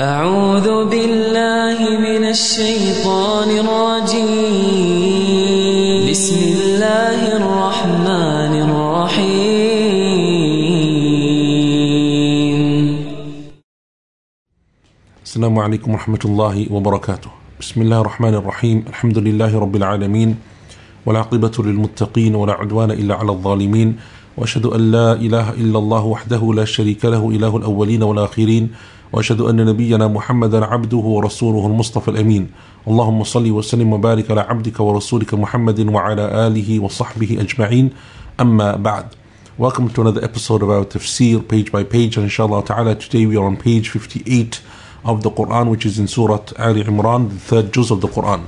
أعوذ بالله من الشيطان الرجيم. بسم الله الرحمن الرحيم. السلام عليكم ورحمة الله وبركاته. بسم الله الرحمن الرحيم. الحمد لله رب العالمين. والعاقبة للمتقين ولا عدوان إلا على الظالمين. وأشهد أن لا إله إلا الله وحده لا شريك له إله الأولين والآخرين. وأشهد أن نبينا محمدا عبده ورسوله المصطفى الأمين اللهم صل وسلم وبارك على عبدك ورسولك محمد وعلى آله وصحبه أجمعين أما بعد Welcome to another episode of our tafsir page by page and inshallah ta'ala today we are on page 58 of the Quran which is in Surah Ali Imran the third juz of the Quran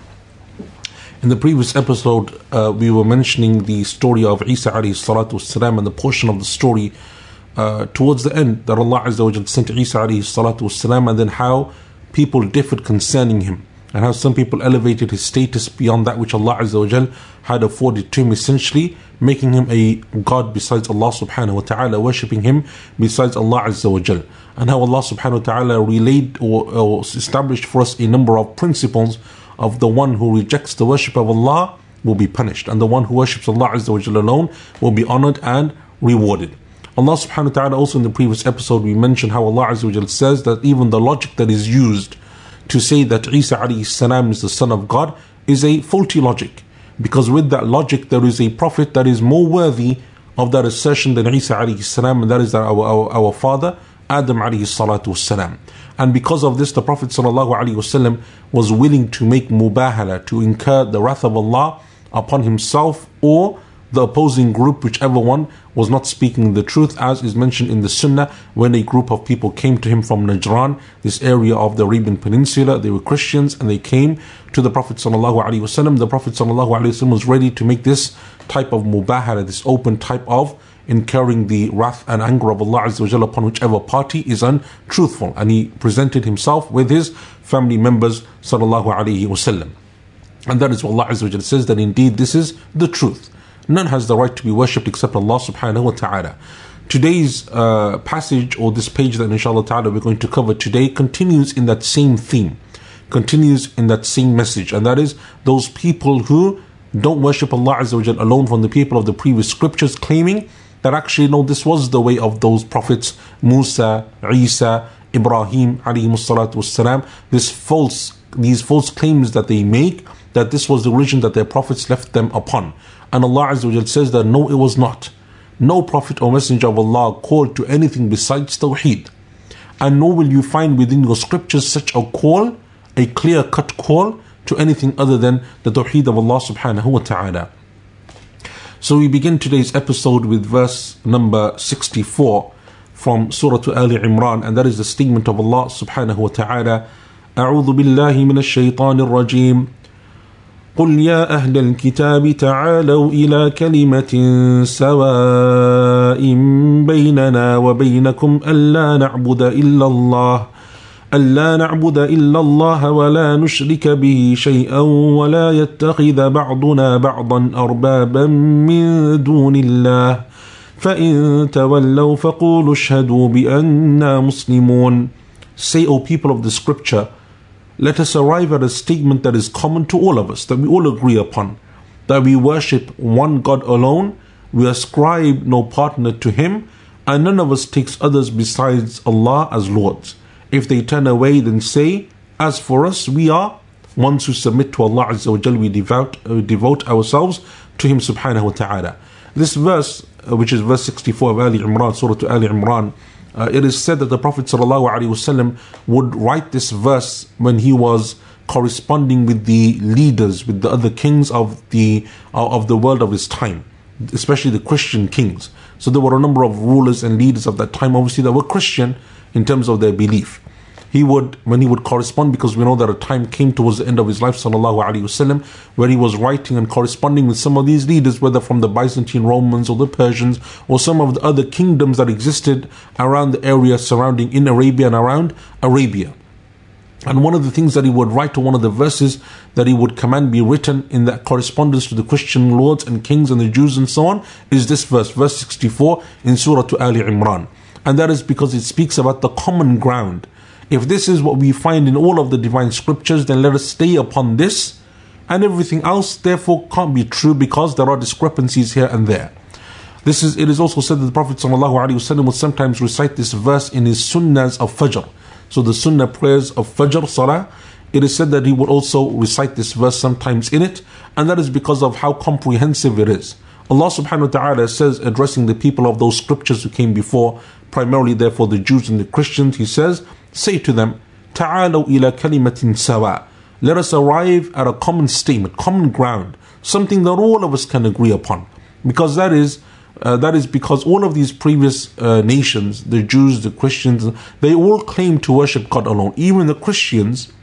In the previous episode, uh, we were mentioning the story of Isa alayhi salatu wasalam and the portion of the story uh, towards the end that Allah Azza wa Jal sent Isa alayhi salatu wasalam and then how people differed concerning him and how some people elevated his status beyond that which Allah Azza wa Jal had afforded to him, essentially making him a God besides Allah subhanahu wa ta'ala, worshipping him besides Allah Azza wa Jal. And how Allah subhanahu wa ta'ala relayed or, or established for us a number of principles of the one who rejects the worship of Allah will be punished, and the one who worships Allah Azza wa Jalla alone will be honored and rewarded. Allah subhanahu wa ta'ala also in the previous episode we mentioned how Allah Azza says that even the logic that is used to say that Isa alayhi salam is the son of God is a faulty logic. Because with that logic there is a prophet that is more worthy of that assertion than Isa alayhi salam, and that is our, our, our father, Adam alayhi salatu. And because of this, the Prophet ﷺ was willing to make mubahala, to incur the wrath of Allah upon himself or the opposing group, whichever one was not speaking the truth, as is mentioned in the Sunnah when a group of people came to him from Najran, this area of the Arabian Peninsula. They were Christians and they came to the Prophet. ﷺ. The Prophet ﷺ was ready to make this type of mubahala, this open type of incurring the wrath and anger of Allah Azza upon whichever party is untruthful. And he presented himself with his family members, sallallahu alayhi wasallam. And that is what Allah Azza says that indeed this is the truth. None has the right to be worshipped except Allah subhanahu wa ta'ala. Today's uh, passage or this page that inshallah ta'ala we're going to cover today continues in that same theme, continues in that same message, and that is those people who don't worship Allah Azza alone from the people of the previous scriptures claiming that actually no this was the way of those prophets Musa, Isa, Ibrahim alayhi salatu wassalam this false these false claims that they make that this was the religion that their prophets left them upon and Allah Azza wa says that no it was not no prophet or messenger of Allah called to anything besides Tawheed and nor will you find within your scriptures such a call a clear cut call to anything other than the Tawheed of Allah subhanahu wa ta'ala so we begin today's episode with verse number 64 from Surah Ali Imran, and that is the statement of Allah subhanahu wa ta'ala. أعوذ بالله من الشيطان الرجيم قل يا أهل الكتاب تعالوا إلى كلمة سواء بيننا وبينكم ألا نعبد إلا الله ألا نعبد إلا الله ولا نشرك به شيئا ولا يتخذ بعضنا بعضا أربابا من دون الله فإن تولوا فقولوا اشهدوا بأننا مسلمون. Say, O people of the scripture, let us arrive at a statement that is common to all of us, that we all agree upon, that we worship one God alone, we ascribe no partner to Him, and none of us takes others besides Allah as Lords. If they turn away, then say, As for us, we are ones who submit to Allah Azza wa Jal, we devote, uh, devote ourselves to Him subhanahu wa ta'ala. This verse, uh, which is verse 64 of Ali Imran, Surah to Ali Imran, uh, it is said that the Prophet ﷺ would write this verse when he was corresponding with the leaders, with the other kings of the uh, of the world of his time, especially the Christian kings. So there were a number of rulers and leaders of that time, obviously, that were Christian in terms of their belief. He would, when he would correspond, because we know that a time came towards the end of his life, sallallahu alaihi wasallam, where he was writing and corresponding with some of these leaders, whether from the Byzantine Romans or the Persians or some of the other kingdoms that existed around the area surrounding in Arabia and around Arabia. And one of the things that he would write, or one of the verses that he would command be written in that correspondence to the Christian lords and kings and the Jews and so on, is this verse, verse 64 in Surah to Ali Imran. And that is because it speaks about the common ground If this is what we find in all of the divine scriptures, then let us stay upon this, and everything else therefore can't be true because there are discrepancies here and there. This is it is also said that the Prophet ﷺ would sometimes recite this verse in his sunnahs of Fajr. So the sunnah prayers of Fajr Salah, it is said that he would also recite this verse sometimes in it, and that is because of how comprehensive it is. Allah subhanahu wa ta'ala says, addressing the people of those scriptures who came before, primarily therefore the Jews and the Christians, He says, Say to them, تعالوا إلى كلمة سواء. Let us arrive at a common statement, common ground, something that all of us can agree upon. Because that is uh, that is because all of these previous uh, nations, the Jews, the Christians, they all claim to worship God alone. Even the Christians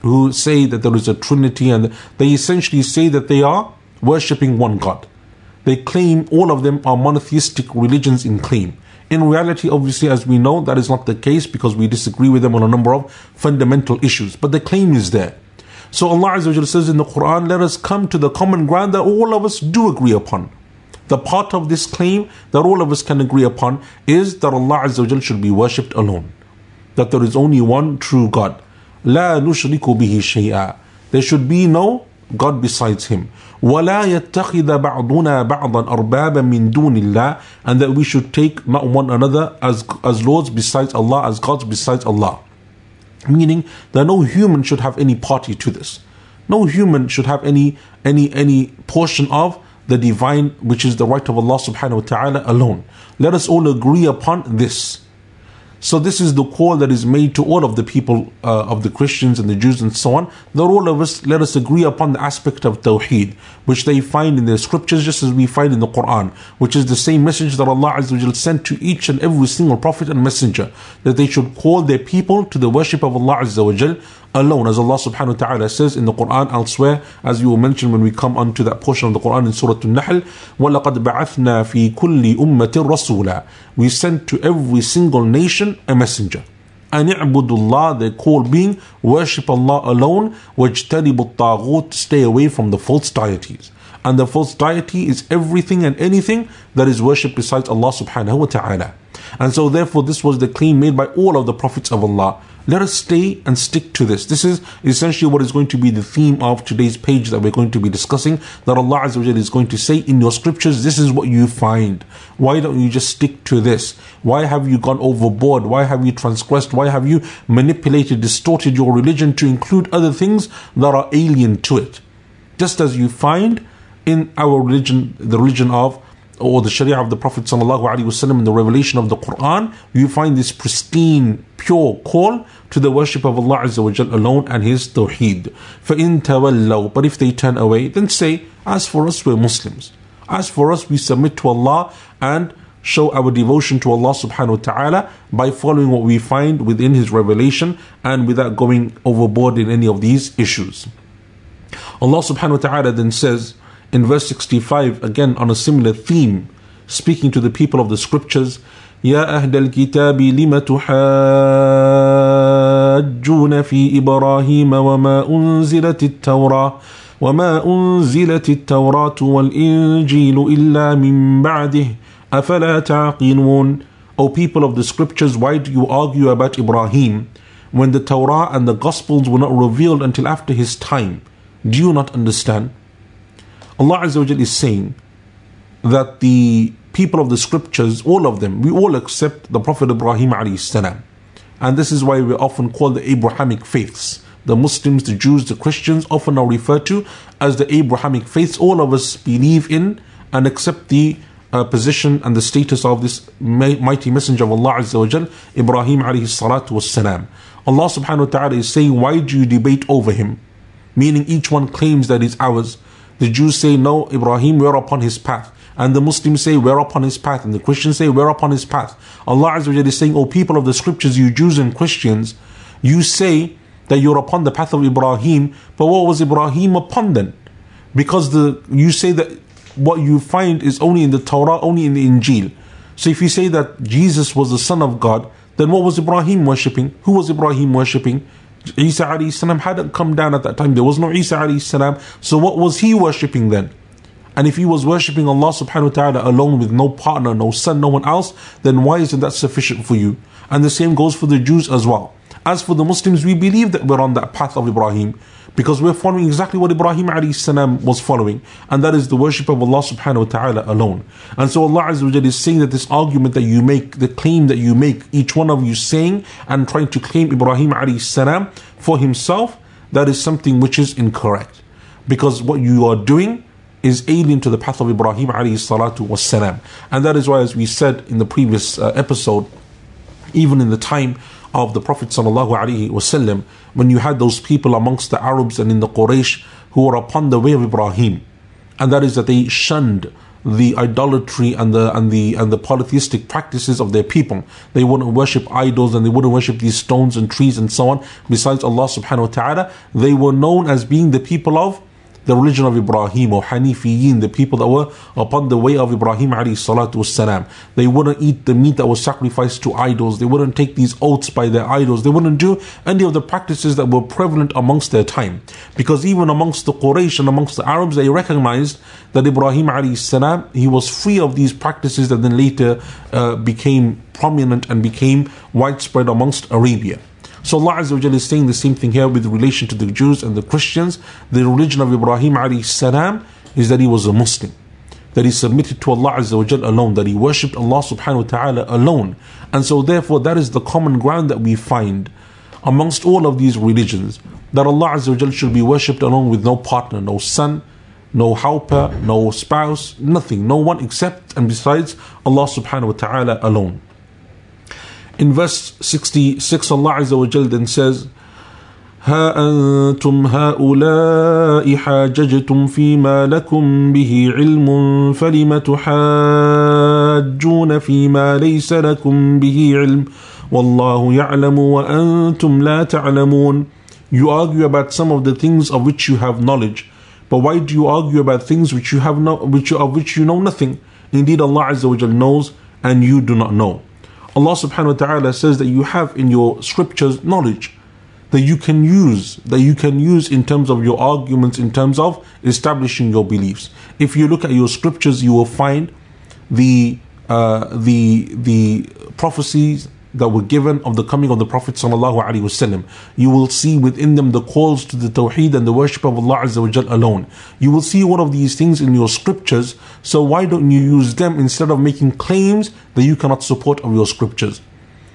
who say that there is a Trinity and they essentially say that they are worshipping one God. They claim all of them are monotheistic religions in claim. In reality, obviously, as we know, that is not the case because we disagree with them on a number of fundamental issues. But the claim is there. So Allah Azza says in the Quran, let us come to the common ground that all of us do agree upon. The part of this claim that all of us can agree upon is that Allah Azza should be worshipped alone. That there is only one true God. لا نشرك به شيئا. There should be no God besides Him. ولا يتخذ بعضنا بعضا أربابا من دون الله and that we should take not one another as, as lords besides Allah, as gods besides Allah. Meaning that no human should have any party to this. No human should have any any any portion of the divine, which is the right of Allah subhanahu wa ta'ala alone. Let us all agree upon this. So this is the call that is made to all of the people uh, of the Christians and the Jews and so on. That all of us let us agree upon the aspect of Tawheed, which they find in the scriptures, just as we find in the Quran, which is the same message that Allah Azza sent to each and every single prophet and messenger, that they should call their people to the worship of Allah Azza alone, as Allah subhanahu wa ta'ala says in the Quran elsewhere, as you will mention when we come onto that portion of the Quran in Surah Al-Nahl, وَلَقَدْ بَعَثْنَا فِي كُلِّ أُمَّةٍ رَسُولًا We sent to every single nation a messenger. أن اعبدوا الله, they call being, worship Allah alone, واجتنبوا الطاغوت, stay away from the false deities. And the false deity is everything and anything that is worshipped besides Allah subhanahu wa ta'ala. And so therefore this was the claim made by all of the prophets of Allah. Let us stay and stick to this. This is essentially what is going to be the theme of today's page that we're going to be discussing. That Allah Azza is going to say in your scriptures, this is what you find. Why don't you just stick to this? Why have you gone overboard? Why have you transgressed? Why have you manipulated, distorted your religion to include other things that are alien to it? Just as you find in our religion, the religion of or the Sharia of the Prophet ﷺ in the revelation of the Quran, you find this pristine, pure call to the worship of Allah Azza wa alone and His Tawheed. فَإِن تَوَلَّوْا But if they turn away, then say, as for us, we're Muslims. As for us, we submit to Allah and show our devotion to Allah subhanahu wa ta'ala by following what we find within His revelation and without going overboard in any of these issues. Allah subhanahu wa ta'ala then says, in verse 65, again on a similar theme, speaking to the people of the scriptures, يا أهل الكتاب لم تحاجون في إبراهيم وما أنزلت التوراة وما أنزلت التوراة والإنجيل إلا من بعده أفلا تعقلون O people of the scriptures, why do you argue about Ibrahim when the Torah and the Gospels were not revealed until after his time? Do you not understand? Allah Azza wa is saying that the people of the scriptures, all of them, we all accept the Prophet Ibrahim alayhi salam. And this is why we often call the Abrahamic faiths. The Muslims, the Jews, the Christians often are referred to as the Abrahamic faiths. All of us believe in and accept the uh, position and the status of this mighty messenger of Allah Azza wa Jal, Ibrahim alayhi salatu was. Allah subhanahu wa ta'ala is saying, why do you debate over him? Meaning each one claims that it's ours. The Jews say, No, Ibrahim, we're upon his path. And the Muslims say, We're upon his path. And the Christians say, We're upon his path. Allah Azza is saying, O people of the scriptures, you Jews and Christians, you say that you're upon the path of Ibrahim, but what was Ibrahim upon then? Because the you say that what you find is only in the Torah, only in the Injil. So if you say that Jesus was the Son of God, then what was Ibrahim worshipping? Who was Ibrahim worshipping? Isa alayhi hadn't come down at that time. There was no Isa alayhi salam. So what was he worshipping then? And if he was worshipping Allah subhanahu wa ta'ala alone with no partner, no son, no one else, then why isn't that sufficient for you? And the same goes for the Jews as well. As for the Muslims, we believe that we're on that path of Ibrahim because we're following exactly what Ibrahim salam was following, and that is the worship of Allah subhanahu wa ta'ala alone. And so Allah Azza is saying that this argument that you make, the claim that you make, each one of you saying and trying to claim Ibrahim salam for himself, that is something which is incorrect. Because what you are doing is alien to the path of Ibrahim wasalam. And that is why, as we said in the previous uh, episode, even in the time of the Prophet wasallam, when you had those people amongst the Arabs and in the Quraysh who were upon the way of Ibrahim, and that is that they shunned the idolatry and the and the and the polytheistic practices of their people. They wouldn't worship idols and they wouldn't worship these stones and trees and so on. Besides Allah subhanahu wa ta'ala, they were known as being the people of the religion of Ibrahim or Hanifiyin, the people that were upon the way of Ibrahim wasalam. They wouldn't eat the meat that was sacrificed to idols. They wouldn't take these oaths by their idols. They wouldn't do any of the practices that were prevalent amongst their time. Because even amongst the Quraysh and amongst the Arabs, they recognized that Ibrahim salam, he was free of these practices that then later uh, became prominent and became widespread amongst Arabia. So Allah Azza wa Jalla is saying the same thing here with relation to the Jews and the Christians. The religion of Ibrahim alayhi salam is that he was a Muslim. That he submitted to Allah Azza wa Jalla alone, that he worshipped Allah subhanahu wa ta'ala alone. And so therefore that is the common ground that we find amongst all of these religions. That Allah Azza wa Jalla should be worshipped alone with no partner, no son, no helper, no spouse, nothing, no one except and besides Allah subhanahu wa ta'ala alone. In verse 66, Allah Azza wa Jal then says, ها أنتم هؤلاء حاججتم فيما لكم به علم فلم تحاجون فيما ليس لكم به علم والله يعلم وأنتم لا تعلمون You argue about some of the things of which you have knowledge, but why do you argue about things which you have no, which of which you know nothing? Indeed, Allah Azza wa Jal knows, and you do not know. Allah subhanahu wa ta'ala says that you have in your scriptures knowledge that you can use, that you can use in terms of your arguments, in terms of establishing your beliefs. If you look at your scriptures, you will find the uh, the the prophecies that were given of the coming of the Prophet wasallam. You will see within them the calls to the Tawheed and the worship of Allah Azza alone. You will see one of these things in your scriptures. So why don't you use them instead of making claims that you cannot support of your scriptures?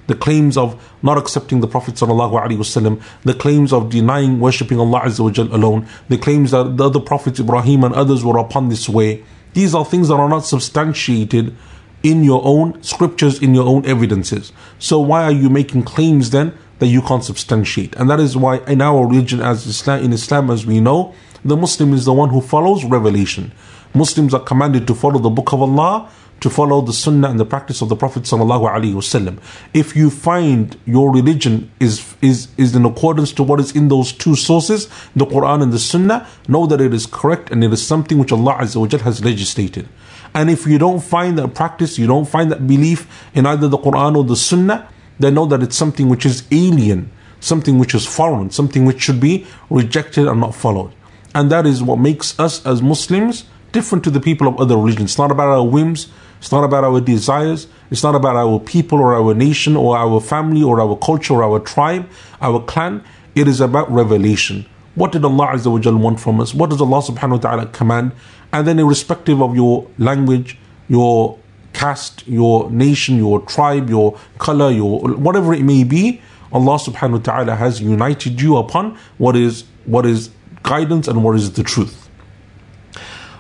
The claims of not accepting the Prophet wasallam, the claims of denying worshipping Allah Azza alone, the claims that the other prophets Ibrahim and others were upon this way. These are things that are not substantiated in your own scriptures, in your own evidences. So why are you making claims then that you can't substantiate? And that is why in our religion as Islam, in Islam as we know, the Muslim is the one who follows revelation. Muslims are commanded to follow the book of Allah, to follow the sunnah and the practice of the Prophet sallallahu. If you find your religion is, is, is in accordance to what is in those two sources, the Quran and the sunnah, know that it is correct and it is something which Allah has legislated. And if you don't find that practice, you don't find that belief in either the Quran or the Sunnah, then know that it's something which is alien, something which is foreign, something which should be rejected and not followed. And that is what makes us as Muslims different to the people of other religions. It's not about our whims, it's not about our desires, it's not about our people or our nation or our family or our culture or our tribe, our clan. It is about revelation. What did Allah Azza wa want from us? What does Allah subhanahu wa ta'ala command? And then, irrespective of your language, your caste, your nation, your tribe, your color, your whatever it may be, Allah subhanahu wa ta'ala has united you upon what is what is guidance and what is the truth.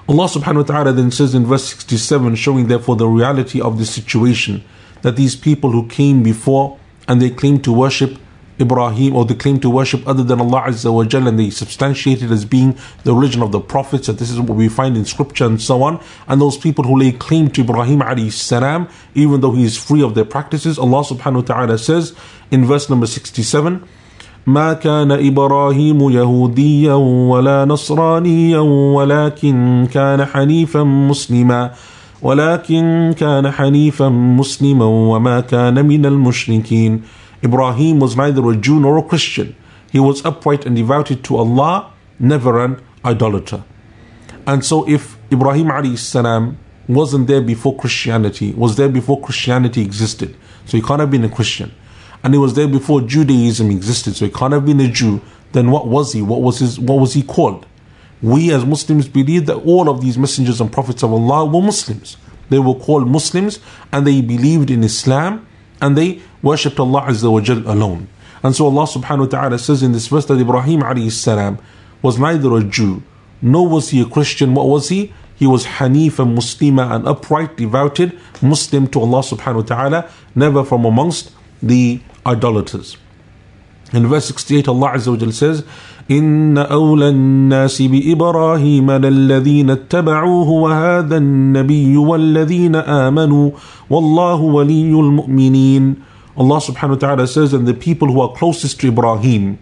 Allah subhanahu wa ta'ala then says in verse 67, showing therefore the reality of the situation that these people who came before and they claim to worship Ibrahim or they claim to worship other than Allah Azza wa Jal and they substantiate it as being the religion of the prophets that this is what we find in scripture and so on and those people who lay claim to Ibrahim alayhi salam even though he is free of their practices Allah subhanahu wa ta'ala says in verse number 67 ما كان إبراهيم يهوديا ولا نصرانيا ولكن كان حنيفا مسلما ولكن كان حنيفا مسلما وما كان من المشركين Ibrahim was neither a Jew nor a Christian. He was upright and devoted to Allah, never an idolater. And so if Ibrahim salam wasn't there before Christianity, was there before Christianity existed, so he can't have been a Christian. and he was there before Judaism existed, so he can't have been a Jew. Then what was he? What was his? What was he called? We as Muslims believe that all of these messengers and prophets of Allah were Muslims. They were called Muslims and they believed in Islam and they worshipped Allah Azza wa Jal alone. And so Allah subhanahu wa ta'ala says in this verse that Ibrahim alayhi salam was neither a Jew nor was he a Christian. What was he? He was Hanif and Muslima and upright, devoted Muslim to Allah subhanahu wa ta'ala, never from amongst the idolaters. In verse 68, Allah Azza wa Jal says, إن أولى الناس بإبراهيم للذين اتبعوه وهذا النبي والذين آمنوا والله ولي المؤمنين Allah subhanahu wa ta'ala says, and the people who are closest to Ibrahim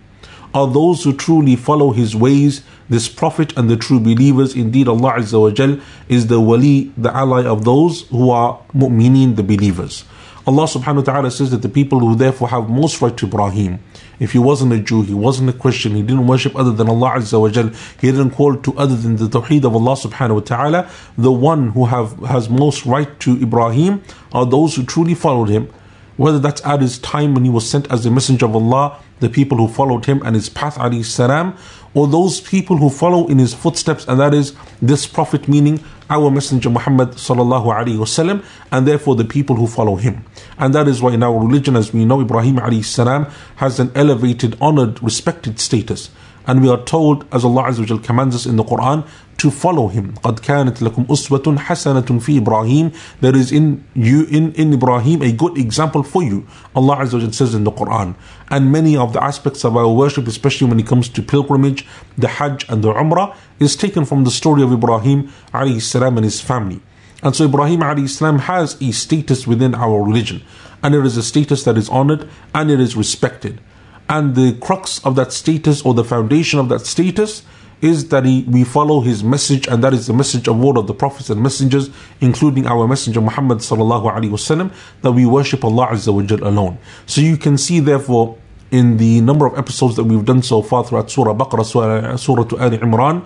are those who truly follow his ways, this prophet and the true believers. Indeed, Allah Azza wa Jal is the wali, the ally of those who are mu'mineen, the believers. Allah subhanahu wa ta'ala says that the people who therefore have most right to Ibrahim, if he wasn't a Jew, he wasn't a Christian, he didn't worship other than Allah Azza wa Jal, he didn't call to other than the Tawheed of Allah subhanahu wa ta'ala, the one who have has most right to Ibrahim are those who truly followed him, whether that's at his time when he was sent as a messenger of Allah, the people who followed him and his path salam, or those people who follow in his footsteps, and that is this prophet, meaning our messenger Muhammad sallallahu alaihi wasallam, and therefore the people who follow him. And that is why in our religion, as we know, Ibrahim salam has an elevated, honored, respected status. And we are told, as Allah Azza commands us in the Quran, to follow him. قد كانت لكم أسوة حسنة في إبراهيم. There is in you in, in Ibrahim a good example for you. Allah Azza wa says in the Quran. And many of the aspects of our worship, especially when it comes to pilgrimage, the Hajj and the Umrah, is taken from the story of Ibrahim alayhi salam and his family. And so Ibrahim alayhi salam has a status within our religion. And it is a status that is honored and it is respected. And the crux of that status or the foundation of that status is that he, we follow his message, and that is the message of all of the prophets and messengers, including our messenger Muhammad sallallahu alaihi wasallam, that we worship Allah Azza wa Jal alone. So you can see, therefore, in the number of episodes that we've done so far throughout Surah Baqarah, Surah, Surah Ali Imran,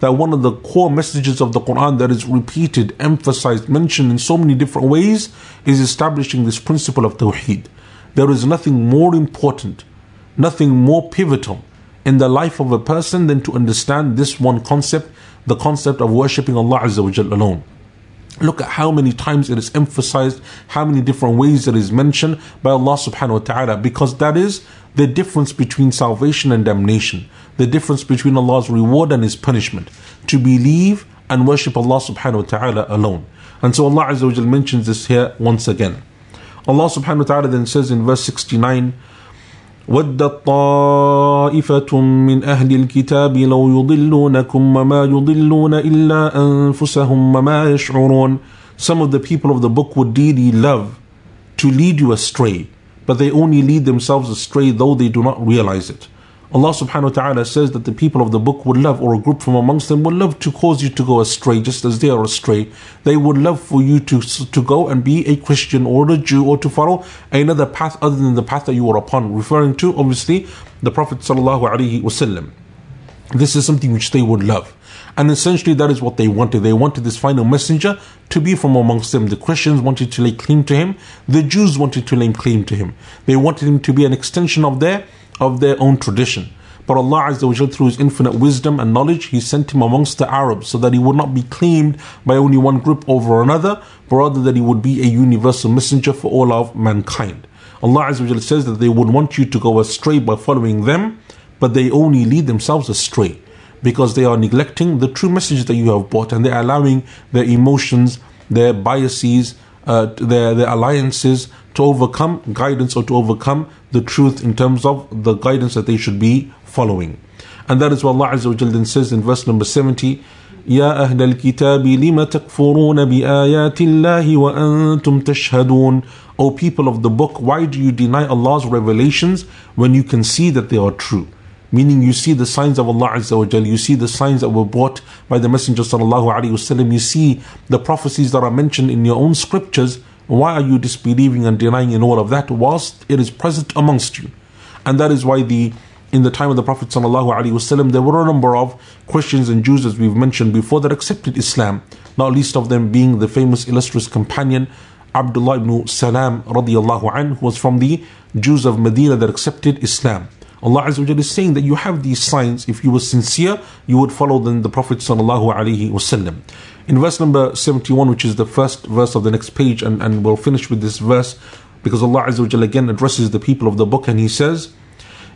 that one of the core messages of the Quran that is repeated, emphasized, mentioned in so many different ways is establishing this principle of Tawheed. There is nothing more important nothing more pivotal in the life of a person than to understand this one concept, the concept of worshipping Allah Azza wa alone. Look at how many times it is emphasized, how many different ways it is mentioned by Allah subhanahu wa ta'ala, because that is the difference between salvation and damnation, the difference between Allah's reward and His punishment. To believe and worship Allah subhanahu wa ta'ala alone. And so Allah Azza wa mentions this here once again. Allah subhanahu wa ta'ala then says in verse 69, ودت طائفة من أهل الكتاب لو يضلونكم وما يضلون إلا أنفسهم وما يشعرون Some of the people of the book would dearly love to lead you astray, but they only lead themselves astray though they do not realize it. Allah subhanahu wa ta'ala says that the people of the book would love, or a group from amongst them would love to cause you to go astray, just as they are astray. They would love for you to, to go and be a Christian or a Jew or to follow another path other than the path that you were upon, referring to obviously the Prophet wasallam. This is something which they would love. And essentially, that is what they wanted. They wanted this final messenger to be from amongst them. The Christians wanted to lay claim to him. The Jews wanted to lay claim to him. They wanted him to be an extension of their of their own tradition. But Allah Azza wa through His infinite wisdom and knowledge, He sent him amongst the Arabs so that he would not be claimed by only one group over another, but rather that he would be a universal messenger for all of mankind. Allah Azza wa says that they would want you to go astray by following them, but they only lead themselves astray because they are neglecting the true message that you have brought and they're allowing their emotions, their biases, uh, their, their alliances to overcome guidance or to overcome the truth in terms of the guidance that they should be following. And that is what Allah Azza wa Jal then says in verse number 70, يا أهل الكتاب لم تكفرون بآيات الله وأنتم تشهدون O people of the book, why do you deny Allah's revelations when you can see that they are true? Meaning you see the signs of Allah Azza wa Jal, you see the signs that were brought by the Messenger Sallallahu Alaihi Wasallam, you see the prophecies that are mentioned in your own scriptures, why are you disbelieving and denying in all of that whilst it is present amongst you? And that is why the in the time of the Prophet ﷺ, there were a number of Christians and Jews, as we've mentioned before, that accepted Islam, not least of them being the famous illustrious companion Abdullah ibn Salam radiallahu anh, who was from the Jews of Medina that accepted Islam. Allah Azza is saying that you have these signs. If you were sincere, you would follow then the Prophet sallallahu alaihi wasallam. In verse number 71, which is the first verse of the next page, and, and we'll finish with this verse because Allah Azza wa again addresses the people of the book and He says,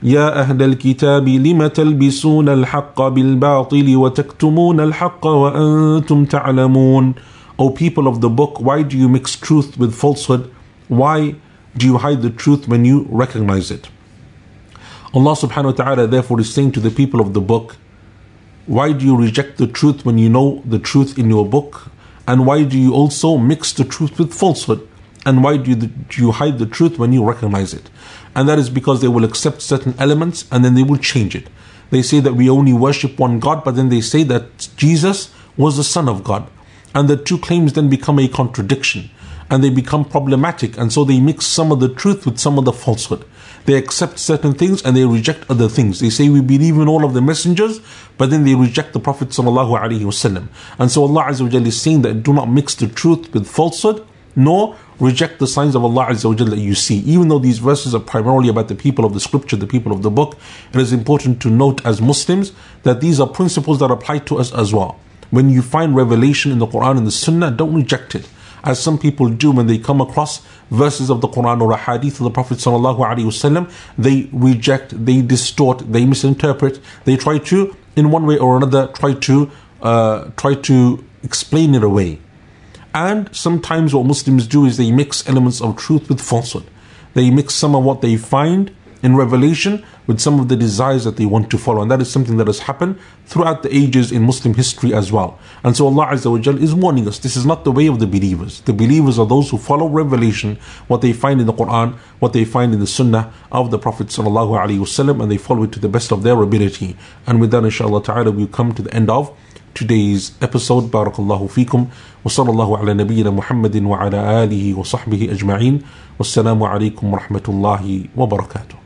يا أهل الكتاب لم تلبسون الحق بالباطل وتكتمون الحق وأنتم تعلمون O people of the book, why do you mix truth with falsehood? Why do you hide the truth when you recognize it? Allah subhanahu wa ta'ala therefore is saying to the people of the book, why do you reject the truth when you know the truth in your book? And why do you also mix the truth with falsehood? And why do you, do you hide the truth when you recognize it? And that is because they will accept certain elements and then they will change it. They say that we only worship one God, but then they say that Jesus was the Son of God. And the two claims then become a contradiction and they become problematic. And so they mix some of the truth with some of the falsehood. They accept certain things and they reject other things. They say we believe in all of the messengers, but then they reject the Prophet wasallam. And so Allah Azza is saying that do not mix the truth with falsehood, nor reject the signs of Allah Azza that you see. Even though these verses are primarily about the people of the scripture, the people of the book, it is important to note as Muslims that these are principles that apply to us as well. When you find revelation in the Quran and the Sunnah, don't reject it as some people do when they come across verses of the Quran or a hadith of the Prophet they reject, they distort, they misinterpret, they try to, in one way or another, try to uh, try to explain it away. And sometimes what Muslims do is they mix elements of truth with falsehood. They mix some of what they find in revelation with some of the desires that they want to follow. And that is something that has happened throughout the ages in Muslim history as well. And so Allah Azza wa is warning us this is not the way of the believers. The believers are those who follow revelation, what they find in the Quran, what they find in the Sunnah of the Prophet Sallallahu Alaihi Wasallam, and they follow it to the best of their ability. And with that, inshallah ta'ala, we come to the end of today's episode. Barakallahu fikum. Wa sallallahu ala nabiyyina Muhammadin wa ala alihi wa sahbihi ajma'in. Wassalamu alaikum wa.